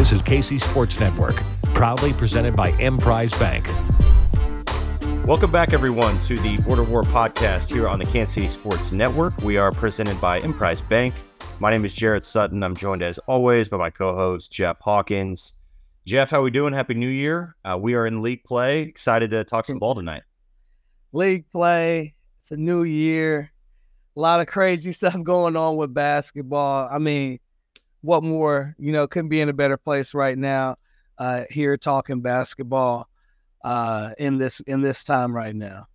This is KC Sports Network, proudly presented by Emprise Bank. Welcome back, everyone, to the Border War podcast here on the Kansas City Sports Network. We are presented by Emprise Bank. My name is Jarrett Sutton. I'm joined, as always, by my co-host Jeff Hawkins. Jeff, how are we doing? Happy New Year! Uh, we are in league play. Excited to talk some ball tonight. League play. It's a new year. A lot of crazy stuff going on with basketball. I mean, what more? You know, couldn't be in a better place right now. Uh, here talking basketball uh, in this in this time right now.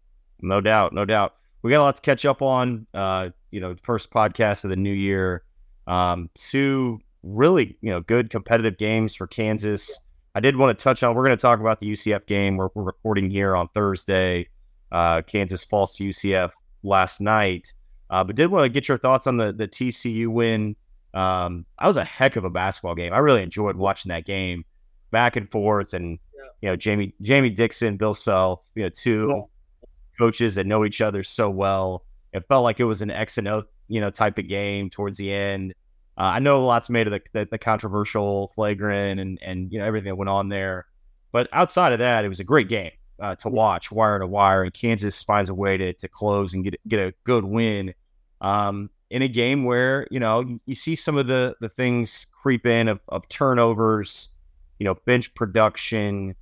No doubt, no doubt. We got a lot to catch up on. Uh, you know, first podcast of the new year. Um, Sue, really, you know, good competitive games for Kansas. I did want to touch on. We're going to talk about the UCF game. We're, we're recording here on Thursday. Uh, Kansas falls to UCF last night, uh, but did want to get your thoughts on the the TCU win. Um, that was a heck of a basketball game. I really enjoyed watching that game, back and forth, and yeah. you know Jamie Jamie Dixon, Bill Self, you know two yeah. coaches that know each other so well. It felt like it was an X and O you know type of game towards the end. Uh, I know a lots made of the, the, the, controversial flagrant and and you know everything that went on there, but outside of that, it was a great game uh, to watch, wire to wire. And Kansas finds a way to to close and get get a good win um, in a game where you know you, you see some of the the things creep in of, of turnovers, you know, bench production,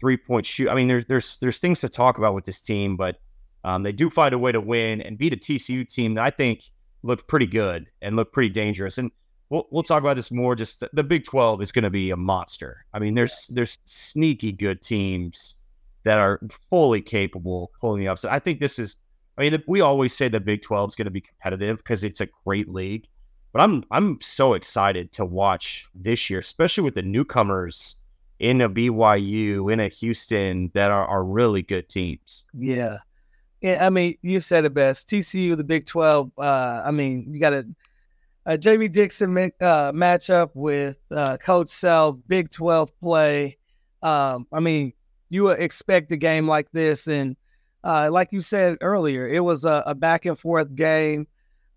three point shoot. I mean, there's there's there's things to talk about with this team, but um, they do find a way to win and beat a TCU team that I think looked pretty good and looked pretty dangerous. And we'll we'll talk about this more. Just the, the Big Twelve is going to be a monster. I mean, there's there's sneaky good teams that are fully capable of pulling the upset. I think this is. I mean, we always say the Big Twelve is going to be competitive because it's a great league. But I'm I'm so excited to watch this year, especially with the newcomers in a BYU, in a Houston that are, are really good teams. Yeah. Yeah, I mean, you said it best. TCU, the Big Twelve. Uh, I mean, you got a, a Jamie Dixon uh, matchup with uh, Coach Self, Big Twelve play. Um, I mean, you would expect a game like this, and uh, like you said earlier, it was a, a back and forth game.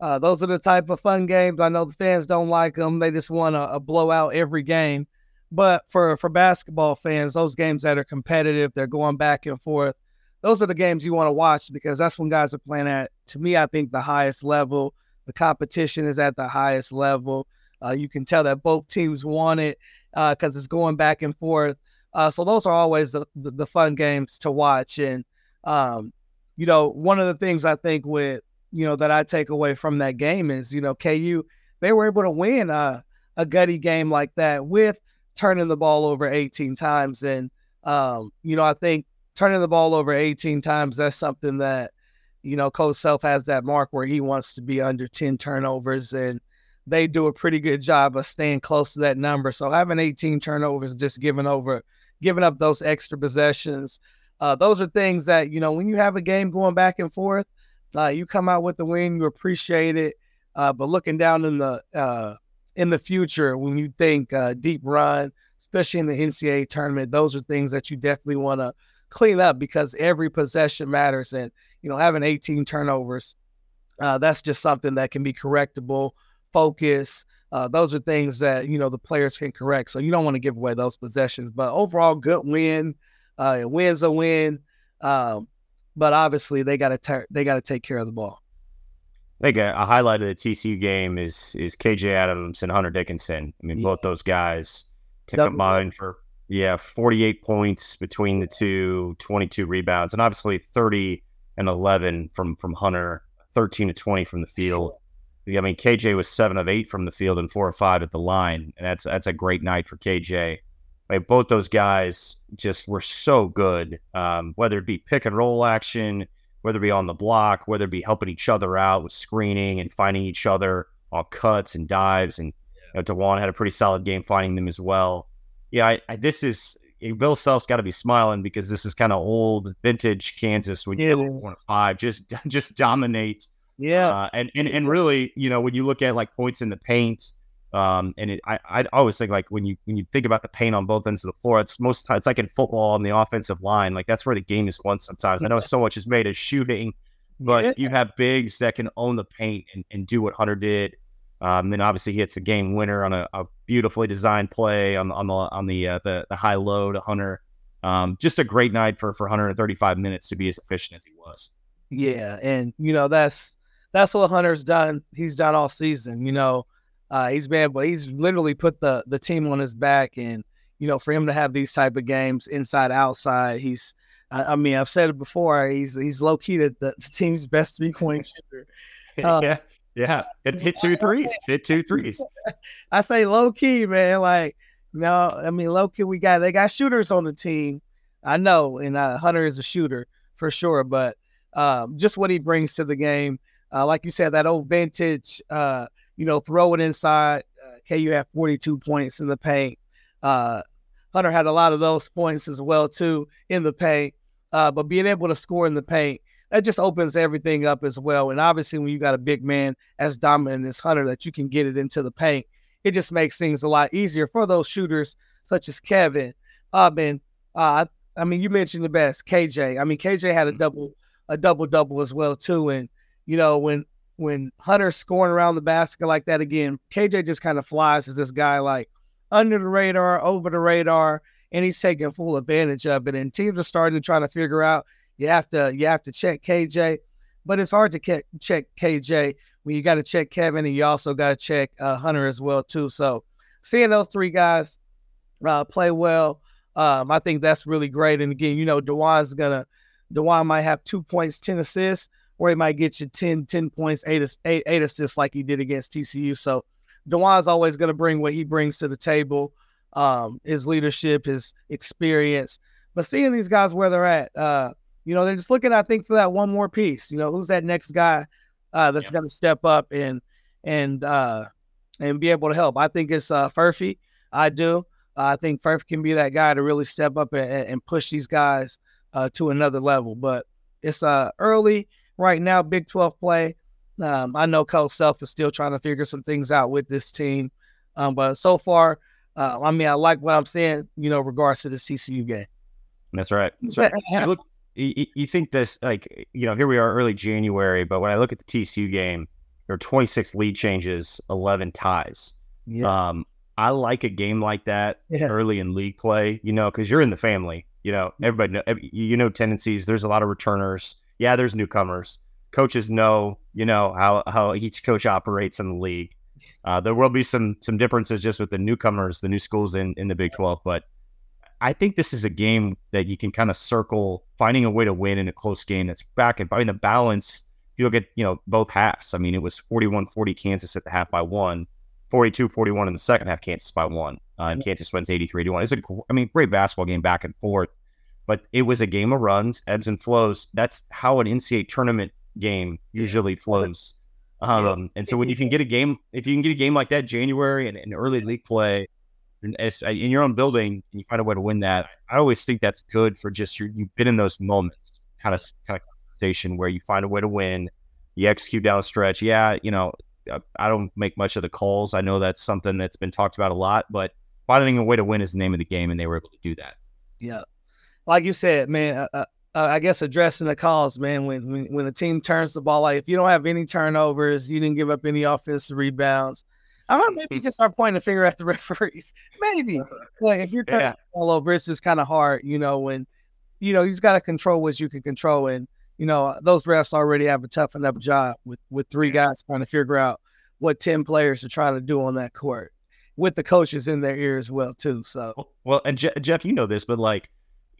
Uh, those are the type of fun games. I know the fans don't like them; they just want a, a blowout every game. But for for basketball fans, those games that are competitive, they're going back and forth those are the games you want to watch because that's when guys are playing at, to me, I think the highest level. The competition is at the highest level. Uh, you can tell that both teams want it because uh, it's going back and forth. Uh, so those are always the, the, fun games to watch. And, um, you know, one of the things I think with, you know, that I take away from that game is, you know, KU, they were able to win a, a gutty game like that with turning the ball over 18 times. And, um, you know, I think turning the ball over 18 times, that's something that, you know, Coach Self has that mark where he wants to be under 10 turnovers, and they do a pretty good job of staying close to that number. So having 18 turnovers, just giving over, giving up those extra possessions, uh, those are things that, you know, when you have a game going back and forth, uh, you come out with the win, you appreciate it. Uh, but looking down in the uh, in the future, when you think uh, deep run, especially in the NCAA tournament, those are things that you definitely want to clean up because every possession matters. And, you know, having 18 turnovers, uh, that's just something that can be correctable. Focus, those are things that, you know, the players can correct. So you don't want to give away those possessions. But overall, good win. Uh, win's a win. Um, but obviously, they got to they got to take care of the ball. I think a, a, highlight of the TCU game is is KJ Adams and Hunter Dickinson. I mean, yeah. both those guys to combine for yeah, 48 points between the two, 22 rebounds, and obviously 30 and 11 from from Hunter, 13 to 20 from the field. I mean, KJ was seven of eight from the field and four or five at the line, and that's that's a great night for KJ. I mean, both those guys just were so good, um, whether it be pick and roll action, whether it be on the block, whether it be helping each other out with screening and finding each other on cuts and dives. And you know, Dajuan had a pretty solid game finding them as well yeah, I, I, this is Bill Self's got to be smiling because this is kind of old vintage Kansas when you one five just just dominate. Yeah, uh, and and and really, you know, when you look at like points in the paint, um, and it, I I always think like when you when you think about the paint on both ends of the floor, it's most it's like in football on the offensive line, like that's where the game is won. Sometimes I know so much is made of shooting, but yeah. you have bigs that can own the paint and, and do what Hunter did Um, then obviously he hits a game winner on a, a beautifully designed play on, on the on the uh, the, the high low to Hunter. Um, just a great night for for 135 minutes to be as efficient as he was. Yeah, and you know that's that's what Hunter's done. He's done all season. You know, uh, he's been, but he's literally put the the team on his back, and you know, for him to have these type of games inside outside, he's. I, I mean, I've said it before. He's he's low key the, the team's best three point shooter. Uh, yeah, yeah. It hit two threes. Hit two threes. I say low key, man. Like, no, I mean low key. We got they got shooters on the team. I know, and uh, Hunter is a shooter for sure. But um, just what he brings to the game, uh, like you said, that old vintage, uh, you know, throw it inside. Uh, KU had 42 points in the paint. Uh, Hunter had a lot of those points as well too in the paint. Uh, but being able to score in the paint, that just opens everything up as well. And obviously, when you got a big man as dominant as Hunter, that you can get it into the paint, it just makes things a lot easier for those shooters such as Kevin. Uh, man, uh, I mean, you mentioned the best, KJ. I mean, KJ had a double, a double double as well too. And you know, when when Hunter's scoring around the basket like that again, KJ just kind of flies as this guy like under the radar, over the radar, and he's taking full advantage of it. And teams are starting to try to figure out you have to you have to check KJ, but it's hard to ke- check KJ when you got to check Kevin and you also got to check uh, Hunter as well too. So seeing those three guys uh, play well, um, I think that's really great. And again, you know, Dajuan's gonna Dajuan might have two points, ten assists, or he might get you 10, 10 points, eight, eight, eight assists like he did against TCU. So Dajuan's always going to bring what he brings to the table, um, his leadership, his experience. But seeing these guys where they're at, uh, you know, they're just looking, I think, for that one more piece. You know, who's that next guy uh, that's yeah. going to step up and and uh, and be able to help? I think it's uh, Furphy. I do. I think Furphy can be that guy to really step up and, and push these guys uh, to another level. But it's uh, early right now, Big 12 play. Um, I know Coach Self is still trying to figure some things out with this team. Um, but so far, uh, I mean, I like what I'm saying, you know, regards to the TCU game. That's right. That's right. look, you, you, think this, like, you know, here we are early January, but when I look at the TCU game, there are 26 lead changes, 11 ties. Yeah. Um, I like a game like that yeah. early in league play, you know, because you're in the family. You know, everybody, know, you know, tendencies. There's a lot of returners. Yeah, there's newcomers. Coaches know, you know, how how each coach operates in the league. Uh, there will be some some differences just with the newcomers, the new schools in in the Big 12, but I think this is a game that you can kind of circle finding a way to win in a close game that's back and I mean the balance. If you look at, you know, both halves, I mean, it was 41-40 Kansas at the half by one. 42 41 in the second half, Kansas by one. Uh, and Kansas wins 83 to 1. It's a, I mean, great basketball game back and forth, but it was a game of runs, ebbs and flows. That's how an NCAA tournament game usually flows. Um, and so when you can get a game, if you can get a game like that, January and, and early league play, in, in your own building, and you find a way to win that, I always think that's good for just your, you've been in those moments, kind of kind of conversation where you find a way to win, you execute down a stretch. Yeah, you know, I don't make much of the calls. I know that's something that's been talked about a lot, but finding a way to win is the name of the game, and they were able to do that. Yeah, like you said, man. Uh, uh, uh I guess addressing the calls, man. When, when when the team turns the ball, like if you don't have any turnovers, you didn't give up any offensive rebounds. I don't know, maybe you can start pointing a finger at the referees. Maybe, like if you're turning yeah. the ball over, it's just kind of hard, you know. When you know you just got to control what you can control, and you know, those refs already have a tough enough job with with three guys trying to figure out what 10 players are trying to do on that court with the coaches in their ear as well too so well and Je- jeff you know this but like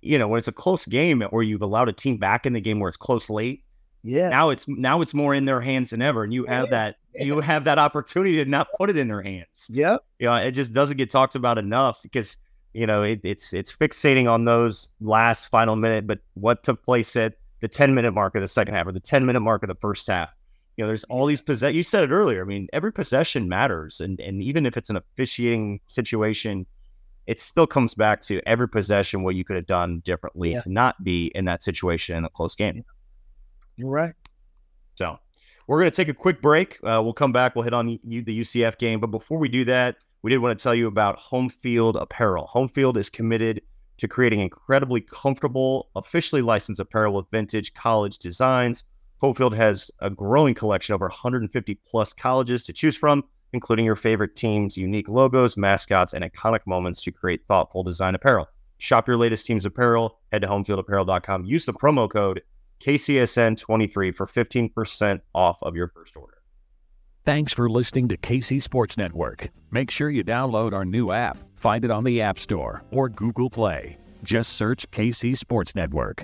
you know when it's a close game or you've allowed a team back in the game where it's close late yeah now it's now it's more in their hands than ever and you have that yeah. you have that opportunity to not put it in their hands yeah you know it just doesn't get talked about enough because you know it, it's it's fixating on those last final minute but what took place at the 10 minute mark of the second half or the 10 minute mark of the first half. You know, there's all these possess. You said it earlier. I mean, every possession matters, and and even if it's an officiating situation, it still comes back to every possession what you could have done differently yeah. to not be in that situation in a close game. You're right. So we're going to take a quick break. Uh, we'll come back. We'll hit on the, the UCF game, but before we do that, we did want to tell you about Homefield Apparel. Homefield is committed to creating incredibly comfortable, officially licensed apparel with vintage college designs. Homefield has a growing collection over 150 plus colleges to choose from, including your favorite team's unique logos, mascots, and iconic moments to create thoughtful design apparel. Shop your latest team's apparel. Head to homefieldapparel.com. Use the promo code KCSN23 for 15% off of your first order. Thanks for listening to KC Sports Network. Make sure you download our new app. Find it on the App Store or Google Play. Just search KC Sports Network.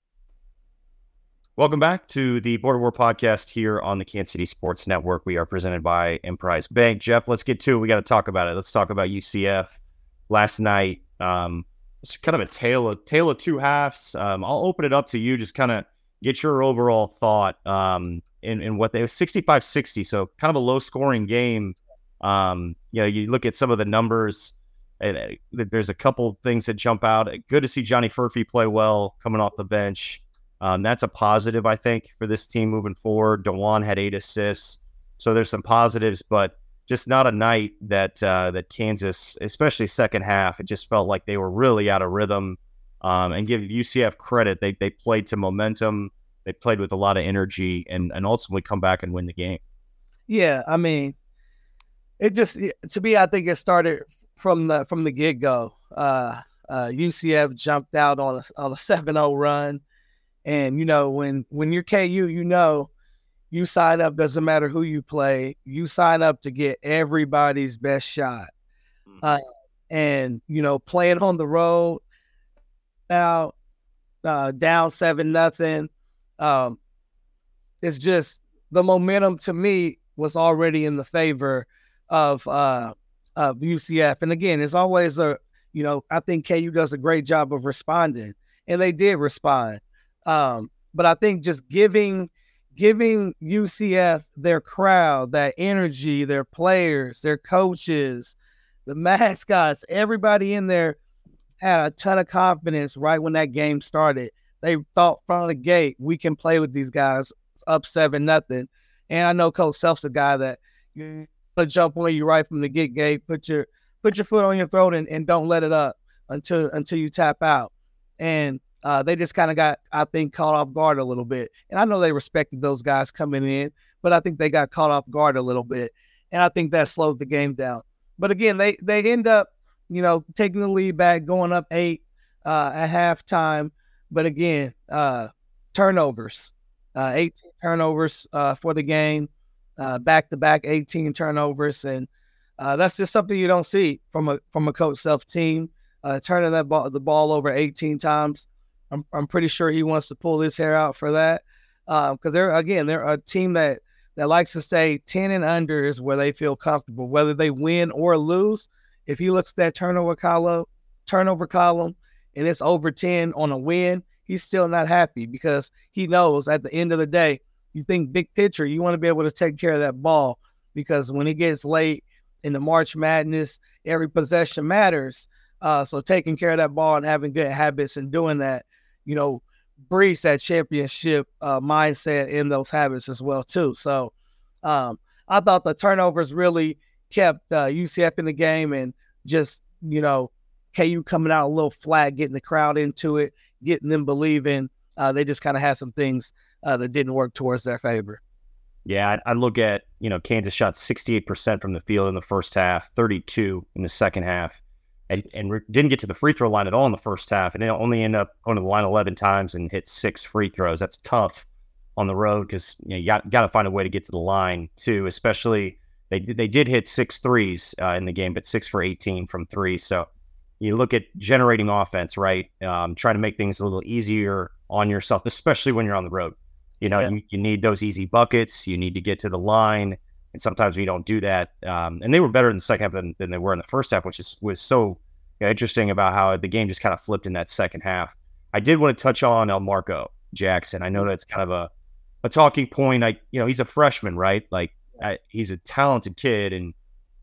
Welcome back to the Border War podcast here on the Kansas City Sports Network. We are presented by Emprise Bank. Jeff, let's get to it. We got to talk about it. Let's talk about UCF last night. Um, it's kind of a tale of tale of two halves. Um, I'll open it up to you. Just kind of get your overall thought um, in, in what they was 65-60. So kind of a low scoring game. Um, you know, you look at some of the numbers. And uh, there's a couple things that jump out. Good to see Johnny Furphy play well coming off the bench. Um, that's a positive, I think, for this team moving forward. Dajuan had eight assists, so there's some positives, but just not a night that uh, that Kansas, especially second half, it just felt like they were really out of rhythm. Um, and give UCF credit, they they played to momentum, they played with a lot of energy, and and ultimately come back and win the game. Yeah, I mean, it just to me, I think it started from the from the get go. Uh, uh, UCF jumped out on a on a 7-0 run. And you know, when when you're KU, you know, you sign up doesn't matter who you play. You sign up to get everybody's best shot. Mm-hmm. Uh, and you know, playing on the road now, uh, down seven nothing. Um, it's just the momentum to me was already in the favor of uh, of UCF. And again, it's always a you know I think KU does a great job of responding, and they did respond. Um, but I think just giving giving UCF their crowd, that energy, their players, their coaches, the mascots, everybody in there had a ton of confidence right when that game started. They thought from the gate, we can play with these guys up seven nothing. And I know Coach Self's a guy that you jump on you right from the get gate, put your put your foot on your throat and, and don't let it up until until you tap out. And uh, they just kind of got, I think, caught off guard a little bit. And I know they respected those guys coming in, but I think they got caught off guard a little bit. And I think that slowed the game down. But again, they they end up, you know, taking the lead back, going up eight uh, at halftime. But again, uh, turnovers, uh, 18 turnovers uh, for the game, back to back 18 turnovers, and uh, that's just something you don't see from a from a coach Self team. Uh, turning that ball the ball over 18 times I'm I'm pretty sure he wants to pull his hair out for that because uh, they're again they're a team that that likes to stay ten and under is where they feel comfortable, whether they win or lose. If he looks at that turnover column, turnover column, and it's over ten on a win, he's still not happy because he knows at the end of the day, you think big picture, you want to be able to take care of that ball because when it gets late in the March Madness, every possession matters. Uh, so taking care of that ball and having good habits and doing that, you know, breeds that championship uh, mindset in those habits as well too. So um, I thought the turnovers really kept uh, UCF in the game and just you know KU coming out a little flat, getting the crowd into it, getting them believing. Uh, they just kind of had some things uh, that didn't work towards their favor. Yeah, I, I look at you know Kansas shot 68% from the field in the first half, 32 in the second half, and, and didn't get to the free throw line at all in the first half, and they only end up going to the line 11 times and hit six free throws. That's tough on the road because you, know, you got got to find a way to get to the line too. Especially they did, they did hit six threes uh, in the game, but six for 18 from three. So you look at generating offense, right? Um, trying to make things a little easier on yourself, especially when you're on the road. You know, yeah. you, you need those easy buckets. You need to get to the line. And sometimes we don't do that. Um, and they were better in the second half than, than they were in the first half, which is was so you know, interesting about how the game just kind of flipped in that second half. I did want to touch on Elmarko Jackson. I know that's kind of a, a talking point. I you know he's a freshman, right? Like I, he's a talented kid and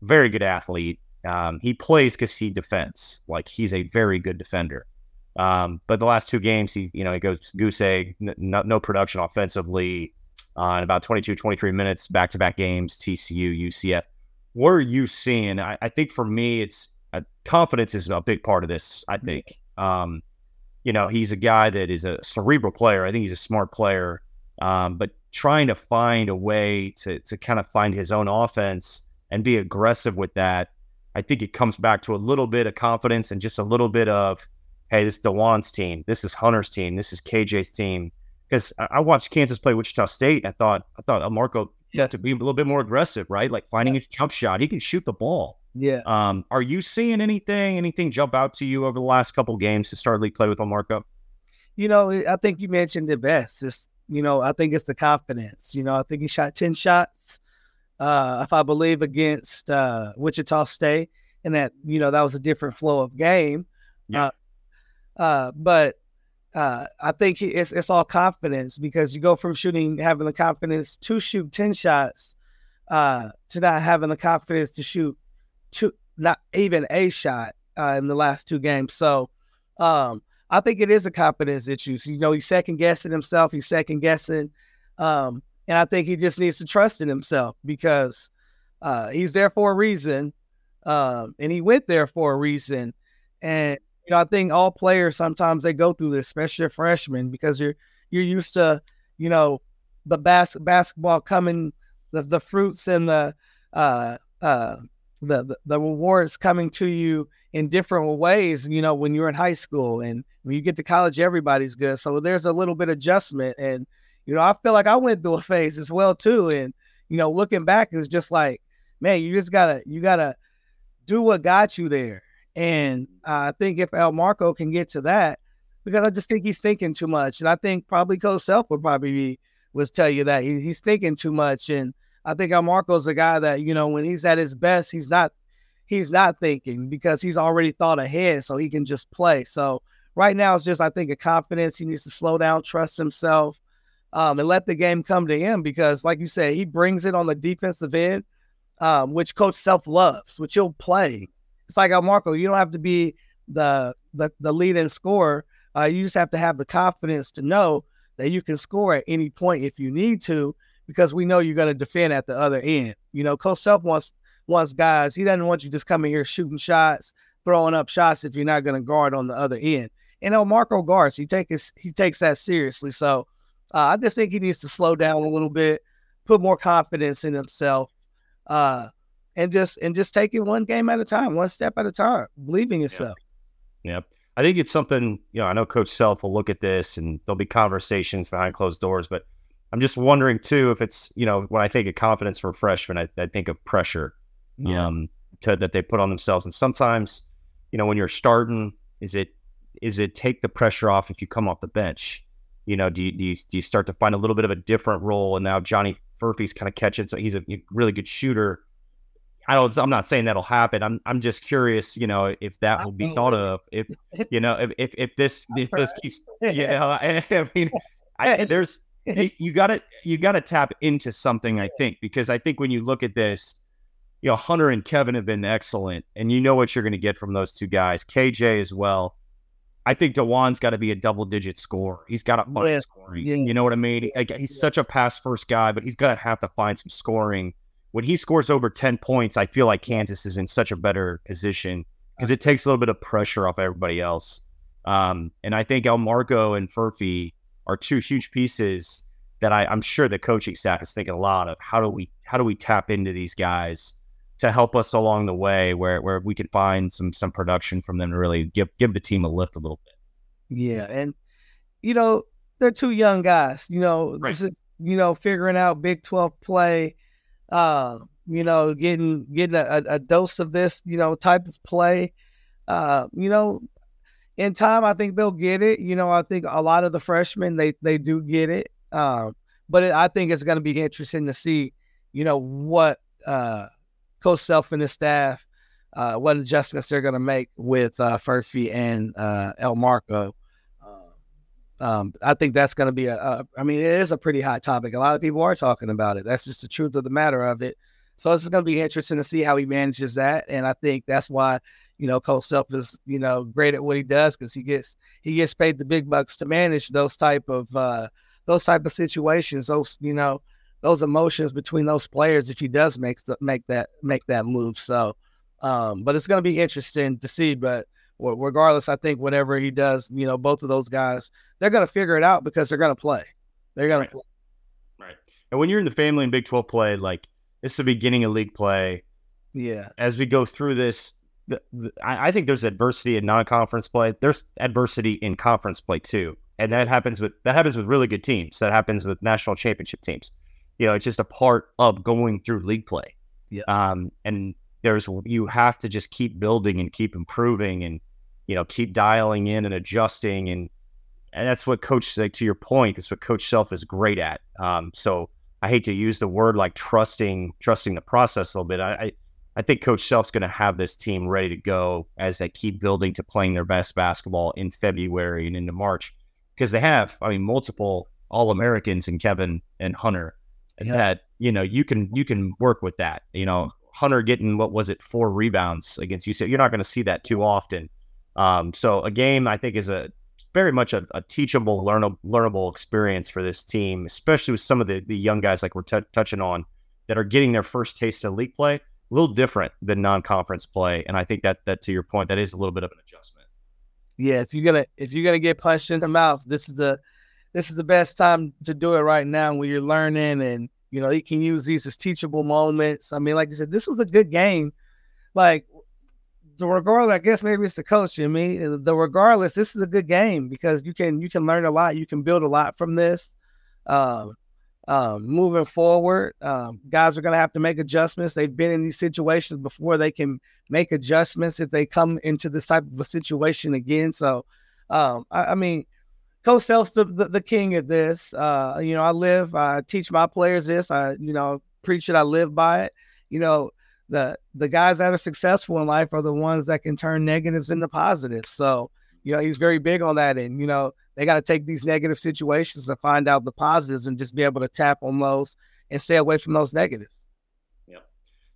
very good athlete. Um, he plays because he defends. Like he's a very good defender. Um, but the last two games, he you know he goes goose egg, no, production offensively. Uh, in about 22, 23 minutes, back to back games, TCU, UCF. What are you seeing? I, I think for me, it's uh, confidence is a big part of this. I think. Um, you know, he's a guy that is a cerebral player. I think he's a smart player. Um, but trying to find a way to to kind of find his own offense and be aggressive with that I think it comes back to a little bit of confidence and just a little bit of, hey, this is Dajuan's team, this is Hunter's team, this is KJ's team. Because I watched Kansas play Wichita State, and I thought I thought Marco yeah. to be a little bit more aggressive, right? Like finding his jump shot, he can shoot the ball. Yeah. Um, are you seeing anything, anything jump out to you over the last couple games to start league play with Marco? You know, I think you mentioned it best. It's you know, I think it's the confidence. You know, I think he shot ten shots uh, if I believe, against uh, Wichita State, and that you know that was a different flow of game. Yeah. Uh, uh, but uh, I think it's it's all confidence because you go from shooting having the confidence to shoot ten shots uh, to not having the confidence to shoot two, not even a shot uh, in the last two games. So um, I think it is a confidence issue. So, you know, he's second guessing himself. He's second guessing um, and I think he just needs to trust in himself because uh, he's there for a reason. Um, and he went there for a reason. And, you know, I think all players sometimes they go through this, especially freshmen, because you're you're used to, you know, the bas- basketball coming, the, the fruits and the uh, uh, the, the, the rewards coming to you in different ways. You know, when you're in high school and when you get to college, everybody's good. So there's a little bit of adjustment, and you know, I feel like I went through a phase as well too. And, you know, looking back is just like, man, you just gotta you gotta do what got you there. And I think if Elmarko can get to that, because I just think he's thinking too much. And I think probably Coach Self would probably be, was tell you that he, he's thinking too much. And I think Elmarko's a guy that, you know, when he's at his best, he's not he's not thinking because he's already thought ahead so he can just play. So right now it's just I think a confidence. He needs to slow down, trust himself, um, and let the game come to him because, like you said, he brings it on the defensive end, um, which Coach Self loves, which he'll play. It's like Marco, you don't have to be the the, the lead and scorer. Uh, you just have to have the confidence to know that you can score at any point if you need to, because we know you're going to defend at the other end. You know, Coach Self wants wants guys. He doesn't want you just coming here shooting shots, throwing up shots if you're not going to guard on the other end. And Elmarko guards. He takes he takes that seriously. So uh, I just think he needs to slow down a little bit, put more confidence in himself, uh, and just and just take it one game at a time, one step at a time, believing yourself. Yep. yep. I think it's something, you know, I know Coach Self will look at this and there'll be conversations behind closed doors, but I'm just wondering too if it's, you know, when I think of confidence for freshmen, I, I think of pressure yeah. um, to, that they put on themselves. And sometimes, you know, when you're starting, is it is it take the pressure off if you come off the bench? you know, do you, do you, do you start to find a little bit of a different role? And now Johnny Furphy's kind of catching, so he's a really good shooter. I don't. I'm not saying that'll happen. I'm. I'm just curious. You know, if that will be thought of. If you know, if if, if this if this keeps. Yeah. I, I mean, I, there's you got to you got to tap into something. I think because I think when you look at this, you know, Hunter and Kevin have been excellent, and you know what you're going to get from those two guys. KJ as well. I think Dajuan's got to be a double digit scorer. He's got to find Yeah. scoring. Yeah. You know what I mean? Like, he's such a pass first guy, but he's going to have to find some scoring. When he scores over 10 points, I feel like Kansas is in such a better position because it takes a little bit of pressure off everybody else. Um, and I think Elmarko and Furphy are two huge pieces that I, I'm sure the coaching staff is thinking a lot of. How do we how do we tap into these guys to help us along the way where where we can find some some production from them to really give give the team a lift a little bit. Yeah, and you know they're two young guys. You know, Right. is you know figuring out Big Twelve play. Uh, you know, getting getting a, a- dose of this you know type of play. Uh, you know, in time, I think they'll get it. You know, I think a lot of the freshmen they they do get it. Um, but it, I think it's going to be interesting to see, you know, what uh, Coach Self and his staff, uh, what adjustments they're going to make with uh, Furphy and uh, Elmarko. Um, I think that's going to be a, a. I mean, it is a pretty hot topic. A lot of people are talking about it. That's just the truth of the matter of it. So it's going to be interesting to see how he manages that, and I think that's why you know Coach Self is you know great at what he does because he gets he gets paid the big bucks to manage those type of uh, those type of situations. Those you know those emotions between those players if he does make the, make that make that move. So, um, but it's going to be interesting to see. But regardless, I think whatever he does, you know, both of those guys, they're going to figure it out because they're going to play. They're going Right. to play. Right. And when you're in the family and Big 12 play, like it's the beginning of league play. Yeah. As we go through this, the, the, I, I think there's adversity in non-conference play. There's adversity in conference play too, and that happens with that happens with really good teams. That happens with national championship teams. You know, it's just a part of going through league play. Yeah. Um, and there's you have to just keep building and keep improving and you know keep dialing in and adjusting and and that's what coach like to your point that's what coach self is great at. Um so i hate to use the word like trusting trusting the process a little bit. I i, I think coach self's going to have this team ready to go as they keep building to playing their best basketball in february and into march because they have i mean multiple all americans in kevin and hunter Yeah. that you know you can you can work with that. You know hunter getting what was it four rebounds against you so you're not going to see that too often um, so a game I think is a very much a, a teachable, learnable, learnable experience for this team, especially with some of the, the young guys like we're t- touching on that are getting their first taste of league play. A little different than non-conference play, and I think that that to your point, that is a little bit of an adjustment. Yeah. If you're gonna if you're gonna get punched in the mouth, this is the this is the best time to do it right now when you're learning and you know you can use these as teachable moments. I mean, like you said, this was a good game. Like regardless, I guess maybe it's the coach in me. uh, The regardless, this is a good game because you can you can learn a lot. You can build a lot from this. Um, um, moving forward, um, guys are going to have to make adjustments. They've been in these situations before. They can make adjustments if they come into this type of a situation again. So, um, I, I mean, Coach Self's the, the, the king of this. Uh, you know, I live, I teach my players this. I, you know, preach it. I live by it. You know, the the guys that are successful in life are the ones that can turn negatives into positives. So, you know, he's very big on that. And, you know, they got to take these negative situations and find out the positives and just be able to tap on those and stay away from those negatives. Yeah.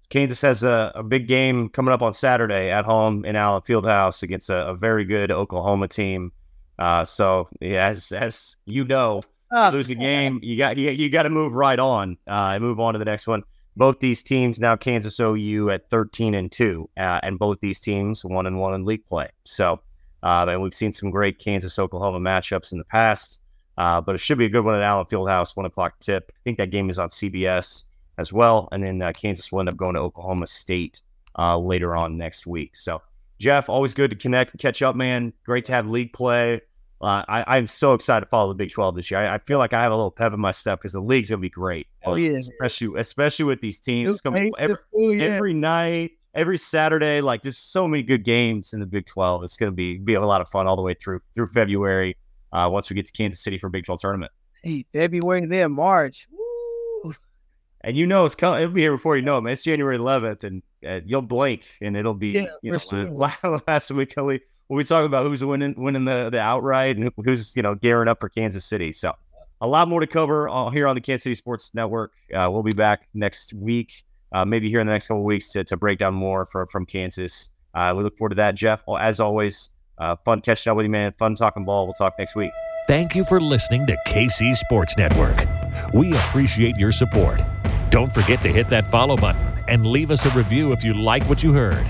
Kansas has a, a big game coming up on Saturday at home in Allen Fieldhouse against a, a very good Oklahoma team. Uh, so yeah, as as you know, Ah, lose a game, you got you, you got to move right on uh, and move on to the next one. Both these teams now Kansas OU at thirteen and two, uh, and both these teams one and one in league play. So, uh, and we've seen some great Kansas Oklahoma matchups in the past, uh, but it should be a good one at Allen Fieldhouse, one o'clock tip. I think that game is on CBS as well, and then uh, Kansas will end up going to Oklahoma State uh, later on next week. So, Jeff, always good to connect catch up, man. Great to have league play. Uh, I, I'm so excited to follow the Big 12 this year. I, I feel like I have a little pep in my step because the league's gonna be great. Oh, yeah. especially especially with these teams coming every, see, yeah. every night, every Saturday. Like there's so many good games in the Big 12. It's gonna be be a lot of fun all the way through through February. Uh, once we get to Kansas City for Big 12 tournament, Hey, February, then March. Woo. and you know it's coming. It'll be here before you know it. Man. It's January 11th, and uh, you'll blink, and it'll be Yeah, you know sure. last week. We we'll be talking about who's winning winning the the outright and who's you know gearing up for Kansas City. So a lot more to cover uh, here on the Kansas City Sports Network. Uh, we'll be back next week uh, maybe here in the next couple weeks to, to break down more for, from Kansas. Uh, we look forward to that, Jeff. As always, uh, fun catching up with you, man. Fun talking ball. We'll talk next week. Thank you for listening to KC Sports Network. We appreciate your support. Don't forget to hit that follow button and leave us a review if you like what you heard.